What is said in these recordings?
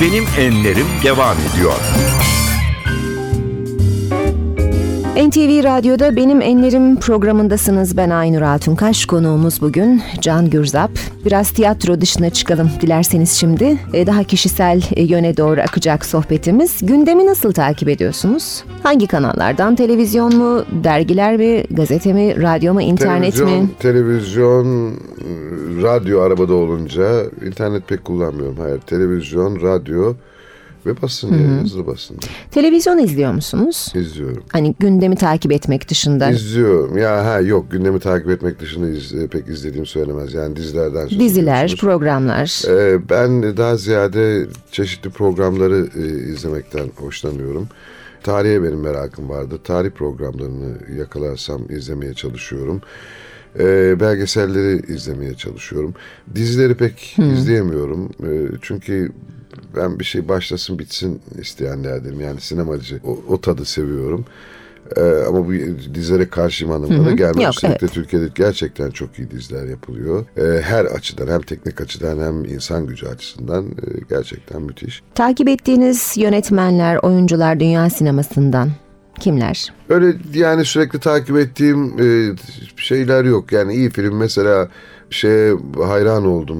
Benim Enlerim devam ediyor. NTV Radyo'da Benim Enlerim programındasınız. Ben Aynur Altunkaş. Konuğumuz bugün Can Gürzap. Biraz tiyatro dışına çıkalım dilerseniz şimdi. E, daha kişisel e, yöne doğru akacak sohbetimiz. Gündemi nasıl takip ediyorsunuz? Hangi kanallardan? Televizyon mu, dergiler mi, gazete mi, radyo mu, internet televizyon, mi? Televizyon, radyo arabada olunca internet pek kullanmıyorum. Hayır, televizyon, radyo ve basın yani yazılı basında Televizyon izliyor musunuz? izliyorum. Hani gündemi takip etmek dışında. İzliyorum. Ya ha yok gündemi takip etmek dışında iz, pek izlediğim söylemez. Yani dizilerden Diziler, programlar. Ee, ben daha ziyade çeşitli programları e, izlemekten hoşlanıyorum. Tarihe benim merakım vardı. Tarih programlarını yakalarsam izlemeye çalışıyorum. Ee, belgeselleri izlemeye çalışıyorum. Dizileri pek izleyemiyorum. Ee, çünkü ben bir şey başlasın bitsin isteyenlerdenim. Yani sinemacı. O, o tadı seviyorum. Ee, ama bu dizilere karşıyım anlamına da gelmez. Yok, Üstelik de evet. Türkiye'de gerçekten çok iyi diziler yapılıyor. Ee, her açıdan hem teknik açıdan hem insan gücü açısından e, gerçekten müthiş. Takip ettiğiniz yönetmenler, oyuncular dünya sinemasından kimler? Öyle yani sürekli takip ettiğim e, şeyler yok. Yani iyi film mesela şeye hayran oldum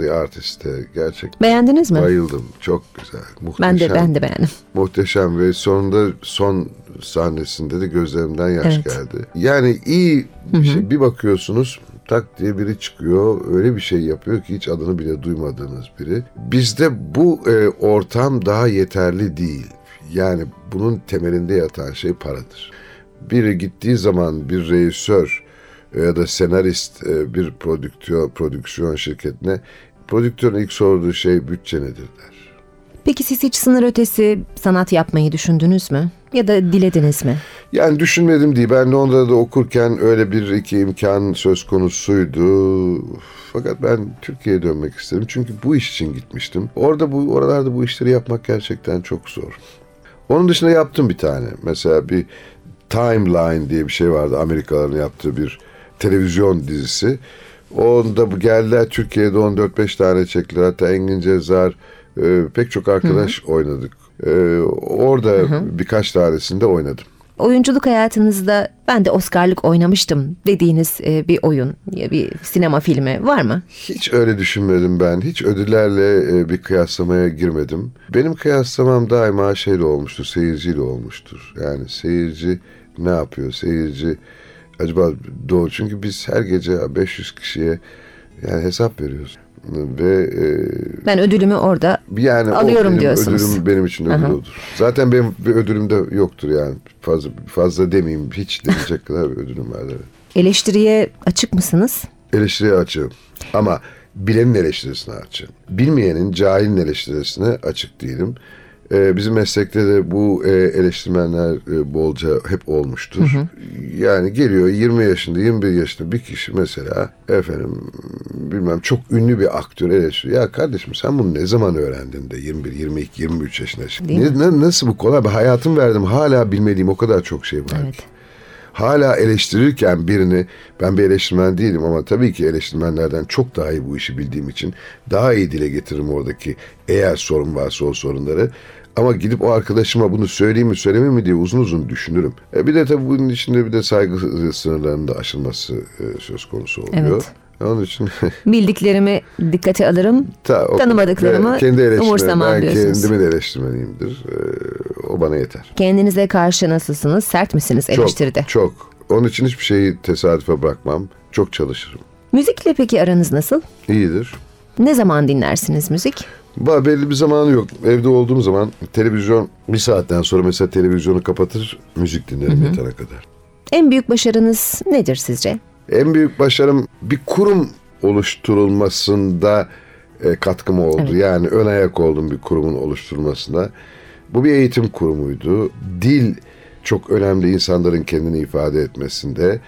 The Artist'e gerçekten. Beğendiniz mi? Bayıldım. Çok güzel. Muhteşem. Ben de ben de beğendim. Muhteşem ve sonunda son sahnesinde de gözlerimden yaş Evet. geldi. Yani iyi bir şey. Bir bakıyorsunuz tak diye biri çıkıyor. Öyle bir şey yapıyor ki hiç adını bile duymadığınız biri. Bizde bu e, ortam daha yeterli değil. Yani bunun temelinde yatan şey paradır. Biri gittiği zaman bir rejisör ya da senarist e, bir prodüksiyon, prodüksiyon şirketine prodüktörün ilk sorduğu şey bütçe nedir der. Peki siz hiç sınır ötesi sanat yapmayı düşündünüz mü? Ya da dilediniz mi? Yani düşünmedim değil. Ben Londra'da okurken öyle bir iki imkan söz konusuydu. Fakat ben Türkiye'ye dönmek istedim. Çünkü bu iş için gitmiştim. Orada bu oralarda bu işleri yapmak gerçekten çok zor. Onun dışında yaptım bir tane. Mesela bir Timeline diye bir şey vardı. Amerikalıların yaptığı bir televizyon dizisi. Onda bu geldiler Türkiye'de 14-15 tane çektiler. Hatta Engin Cezar e, pek çok arkadaş oynadık. E, orada birkaç tanesinde oynadım. Oyunculuk hayatınızda ben de Oscar'lık oynamıştım dediğiniz e, bir oyun, bir sinema filmi var mı? Hiç öyle düşünmedim ben. Hiç ödüllerle e, bir kıyaslamaya girmedim. Benim kıyaslamam daima şeyle olmuştur, seyirciyle olmuştur. Yani seyirci ne yapıyor? Seyirci acaba doğru. Çünkü biz her gece 500 kişiye yani hesap veriyoruz. Ve e, Ben ödülümü orada yani Alıyorum benim diyorsunuz. Ödülüm benim için ödül Aha. odur. Zaten benim bir ödülüm de yoktur yani. Fazla fazla demeyeyim. Hiç deneyecek kadar bir ödülüm var. Evet. eleştiriye açık mısınız? Eleştiriye açığım. Ama bilenin eleştirisine açığım. Bilmeyenin, cahilin eleştirisine açık değilim. Ee, bizim meslekte de bu e, eleştirmenler e, bolca hep olmuştur. Yani geliyor 20 yaşında, 21 yaşında bir kişi mesela efendim bilmem çok ünlü bir aktör eleştiriyor. Ya kardeşim sen bunu ne zaman öğrendin de 21, 22, 23 yaşında. Ne, ne- nasıl bu kolay? Ben hayatım verdim. Hala bilmediğim o kadar çok şey var Evet. ki hala eleştirirken birini ben bir eleştirmen değilim ama tabii ki eleştirmenlerden çok daha iyi bu işi bildiğim için daha iyi dile getiririm oradaki eğer sorun varsa o sorunları. Ama gidip o arkadaşıma bunu söyleyeyim mi söylemeyeyim mi diye uzun uzun düşünürüm. E bir de tabii bunun içinde bir de saygı sınırlarının da aşılması e, söz konusu oluyor. Evet. Onun için Bildiklerimi dikkate alırım, ta, o- Tanımadıklarımı kendi umursamam ben diyorsunuz. kendimin eleştirmeniyimdir. E, o bana yeter. kendinize karşı nasılsınız? Sert misiniz eleştiride? Çok, çok. Onun için hiçbir şeyi tesadüfe bırakmam. Çok çalışırım. Müzikle peki aranız nasıl? İyidir. Ne zaman dinlersiniz müzik? Belli bir zamanı yok. Evde olduğum zaman televizyon bir saatten sonra mesela televizyonu kapatır müzik dinlerim yatana kadar. En büyük başarınız nedir sizce? En büyük başarım bir kurum oluşturulmasında e, katkım oldu. Yani ön ayak oldum bir kurumun oluşturulmasında. Bu bir eğitim kurumuydu. Dil çok önemli insanların kendini ifade etmesinde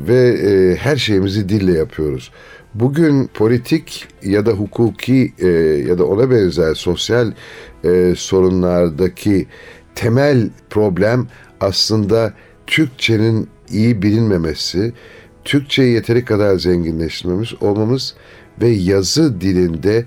ve e, her şeyimizi dille yapıyoruz. Bugün politik ya da hukuki e, ya da ona benzer sosyal e, sorunlardaki temel problem aslında Türkçenin iyi bilinmemesi, Türkçeyi yeteri kadar zenginleştirmemiz olmamız ve yazı dilinde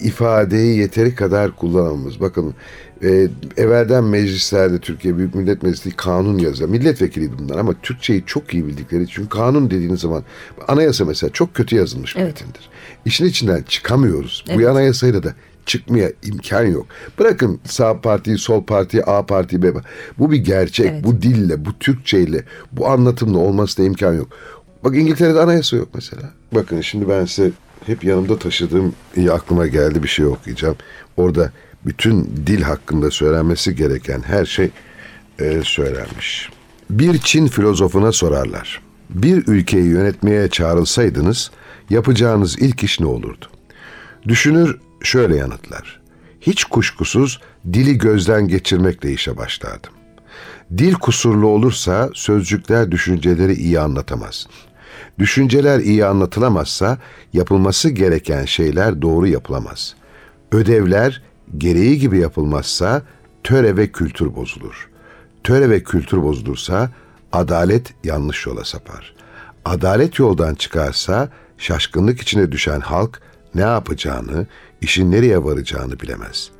ifadeyi yeteri kadar kullanamamız. Bakın e, evvelden meclislerde Türkiye Büyük Millet Meclisi kanun yazıyor. Milletvekiliydi bunlar ama Türkçeyi çok iyi bildikleri için kanun dediğiniz zaman anayasa mesela çok kötü yazılmış bir Evet. metindir. İşin içinden çıkamıyoruz. Evet. Bu anayasayla da çıkmaya imkan yok. Bırakın sağ partiyi, sol partiyi, A partiyi, B partiyi. Bu bir gerçek. Evet. Bu dille, bu Türkçeyle, bu anlatımla olmasına imkan yok. Bak İngiltere'de anayasa yok mesela. Bakın şimdi ben size hep yanımda taşıdığım iyi aklıma geldi bir şey okuyacağım. Orada bütün dil hakkında söylenmesi gereken her şey e, söylenmiş. Bir Çin filozofuna sorarlar. Bir ülkeyi yönetmeye çağrılsaydınız yapacağınız ilk iş ne olurdu? Düşünür şöyle yanıtlar. Hiç kuşkusuz dili gözden geçirmekle işe başlardım. Dil kusurlu olursa sözcükler düşünceleri iyi anlatamaz. Düşünceler iyi anlatılamazsa yapılması gereken şeyler doğru yapılamaz. Ödevler gereği gibi yapılmazsa töre ve kültür bozulur. Töre ve kültür bozulursa adalet yanlış yola sapar. Adalet yoldan çıkarsa şaşkınlık içine düşen halk ne yapacağını, işin nereye varacağını bilemez.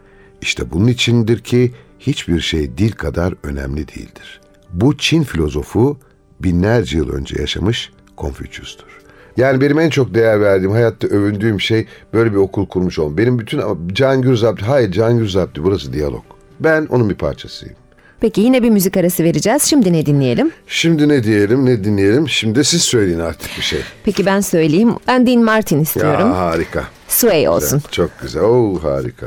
İşte bunun içindir ki hiçbir şey dil kadar önemli değildir. Bu Çin filozofu binlerce yıl önce yaşamış Konfüçyüs'tür. Yani benim en çok değer verdiğim, hayatta övündüğüm şey böyle bir okul kurmuş olmam. Benim bütün Can Gürzap'tı, hayır Can Gürzap'tı burası diyalog. Ben onun bir parçasıyım. Peki yine bir müzik arası vereceğiz. Şimdi ne dinleyelim? Şimdi ne diyelim, ne dinleyelim? Şimdi siz söyleyin artık bir şey. Peki ben söyleyeyim. Ben Dean Martin istiyorum. Ya harika. Sway olsun. Çok güzel. Oo harika.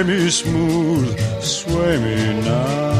Sway me smooth, sway me now.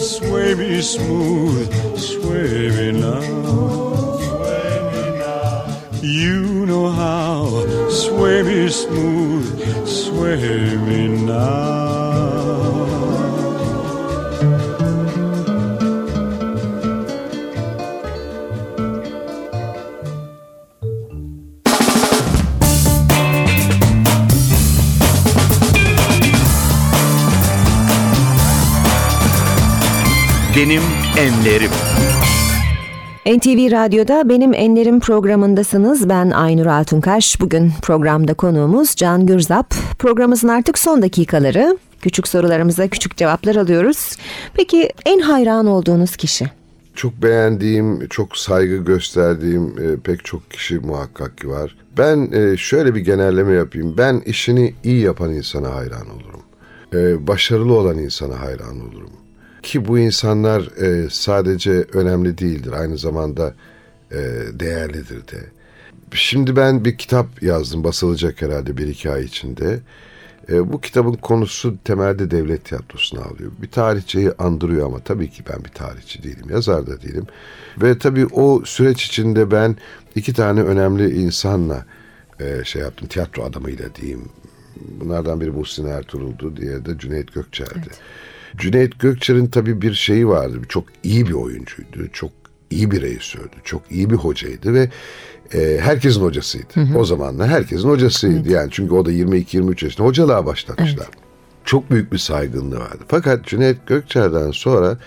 Sway me smooth, sway me now. You know how. Sway me smooth, sway me now. Benim enlerim. NTV Radyo'da Benim Enlerim programındasınız. Ben Aynur Altunkaş. Bugün programda konuğumuz Can Gürzap. Programımızın artık son dakikaları. Küçük sorularımıza küçük cevaplar alıyoruz. Peki en hayran olduğunuz kişi? çok beğendiğim, çok saygı gösterdiğim e, pek çok kişi muhakkak ki var. Ben e, şöyle bir genelleme yapayım. Ben işini iyi yapan insana hayran olurum. E, başarılı olan insana hayran olurum. Ki bu insanlar e, sadece önemli değildir, aynı zamanda e, değerlidir de. Şimdi ben bir kitap yazdım, basılacak herhalde bir iki ay içinde. E, bu kitabın konusu temelde devlet tiyatrosunu alıyor. Bir tarihçeyi andırıyor ama tabii ki ben bir tarihçi değilim, yazar da değilim. Ve tabii o süreç içinde ben iki tane önemli insanla e, şey yaptım, tiyatro adamıyla diyeyim. Bunlardan biri Muhsin Ertuğrul'du, diğeri de Cüneyt Gökçer'di. Cüneyt Gökçer'in tabii bir şeyi vardı, çok iyi bir oyuncuydu, çok iyi bir rejisördü, çok iyi bir hocaydı ve e, herkesin hocasıydı. O zamanlar herkesin hocasıydı yani çünkü o da 22-23 yaşında hocalığa başlatmışlar. Çok büyük bir saygınlığı vardı. Fakat Cüneyt Gökçer'den sonra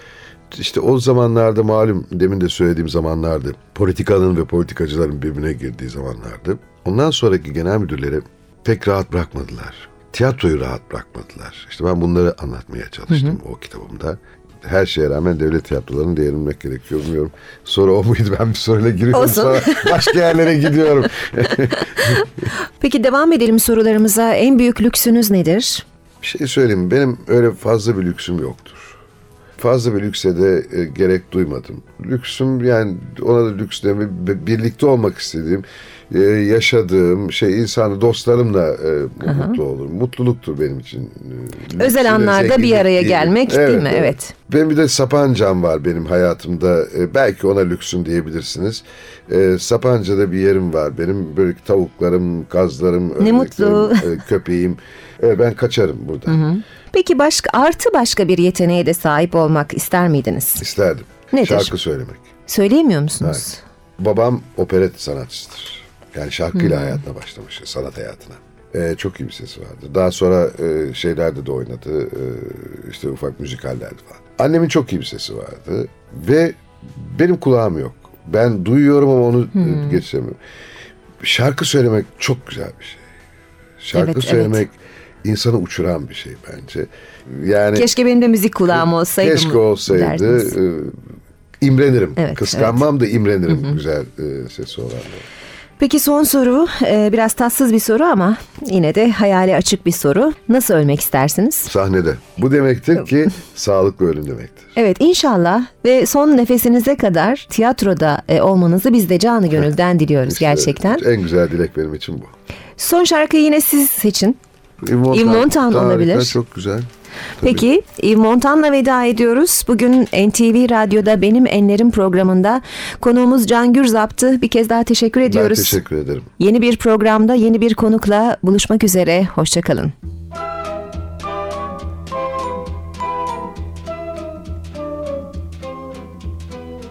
işte o zamanlarda malum demin de söylediğim zamanlardı. Politikanın ve politikacıların birbirine girdiği zamanlardı. Ondan sonraki genel müdürleri pek rahat bırakmadılar. Tiyatroyu rahat bırakmadılar. İşte ben bunları anlatmaya çalıştım o kitabımda. Her şeye rağmen devlet tiyatrolarını değinmek gerekiyor bilmiyorum. Soru o muydu? Ben bir soruyla giriyorum Olsun. sonra başka yerlere gidiyorum. Peki devam edelim sorularımıza. En büyük lüksünüz nedir? Bir şey söyleyeyim. Benim öyle fazla bir lüksüm yoktur. Fazla bir lükse de e, gerek duymadım. Lüksüm yani ona da lüks deme birlikte olmak istediğim, e, yaşadığım şey insanı dostlarımla e, mutlu olurum. Mutluluktur benim için. E, Özel de anlarda bir araya değil. gelmek değil mi? Evet. Benim bir de Sapanca'm var benim hayatımda. E, belki ona lüksüm diyebilirsiniz. E, Sapanca'da bir yerim var. Benim böyle tavuklarım, kazlarım, Ne mutlu. e, köpeğim. E, ben kaçarım buradan. Peki başka artı başka bir yeteneğe de sahip olmak ister miydiniz? İsterdim. Nedir? Şarkı söylemek. Söyleyemiyor musunuz? Babam operet sanatçısıdır. Yani şarkıyla hayatına başlamış, sanat hayatına. Ee, çok iyi bir sesi vardı. Daha sonra e, şeylerde de oynadı. e, işte ufak müzikallerde falan. Annemin çok iyi bir sesi vardı. Ve benim kulağım yok. Ben duyuyorum ama onu e, geçiremiyorum. Şarkı söylemek çok güzel bir şey. Şarkı Evet, evet. söylemek insanı uçuran bir şey bence. Yani Keşke benim de müzik kulağım olsaydı. Keşke olsaydı. derdiniz? e, imrenirim. Evet, Kıskanmam da imrenirim güzel e, sesi olanlara. Peki son soru e, biraz tatsız bir soru ama yine de hayali açık bir soru. Nasıl ölmek istersiniz? Sahnede. Bu demektir ki sağlıklı ölüm demektir. Evet inşallah ve son nefesinize kadar tiyatroda e, olmanızı biz de canı gönülden diliyoruz İşte gerçekten. En güzel dilek benim için bu. Son şarkıyı yine siz seçin. Harika, olabilir. Çok güzel. Peki Yves Montan'la veda ediyoruz. Bugün NTV Radyo'da Benim Enlerim programında konuğumuz Can Gürzap'tı. Bir kez daha teşekkür Ben ediyoruz. teşekkür ederim. Yeni bir programda yeni bir konukla buluşmak üzere. Hoşçakalın.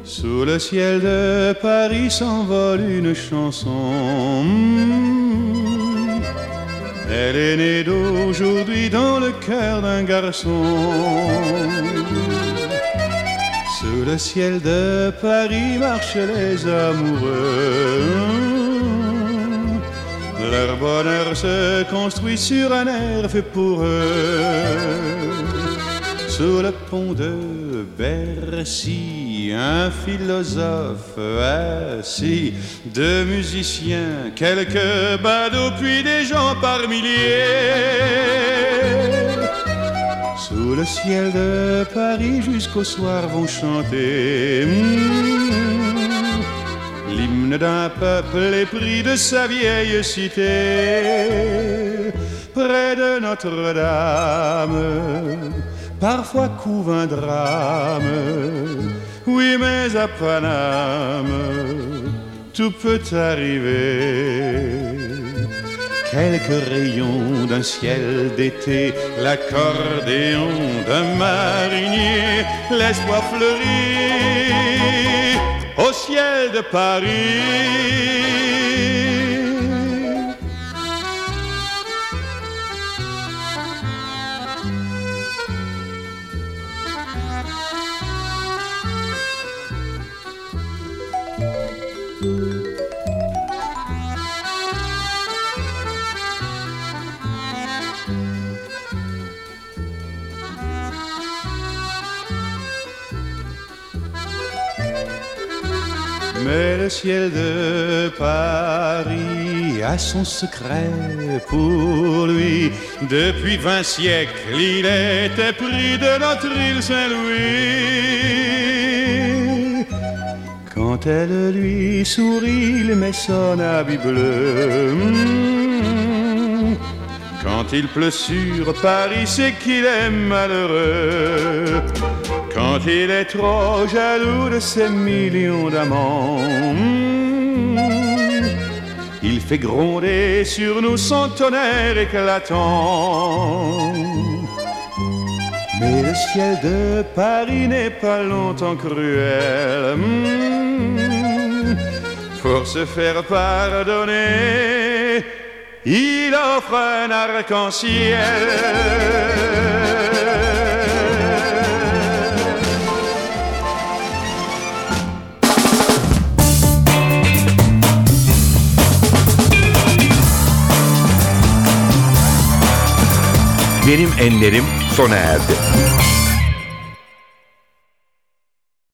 Sous le ciel de Paris s'envole une chanson. Elle est née d'aujourd'hui dans le cœur d'un garçon. Sous le ciel de Paris marchent les amoureux. Leur bonheur se construit sur un air fait pour eux. Sous le pont de Bercy, un philosophe assis, deux musiciens, quelques badauds, puis des gens par milliers. Sous le ciel de Paris jusqu'au soir vont chanter mm, l'hymne d'un peuple épris de sa vieille cité. Près de Notre-Dame, parfois couve un drame. Oui, mais à Paname, tout peut arriver. Quelques rayons d'un ciel d'été, l'accordéon d'un marinier, l'espoir fleurit au ciel de Paris. Le ciel de Paris a son secret pour lui. Depuis vingt siècles, il était pris de notre île Saint-Louis. Quand elle lui sourit, il met son habit bleu. Quand il pleut sur Paris, c'est qu'il est malheureux. Quand il est trop jaloux de ses millions d'amants, mmh, il fait gronder sur nous son tonnerre éclatant. Mais le ciel de Paris n'est pas longtemps cruel. Mmh, pour se faire pardonner, il offre un arc-en-ciel. Benim Enlerim sona erdi.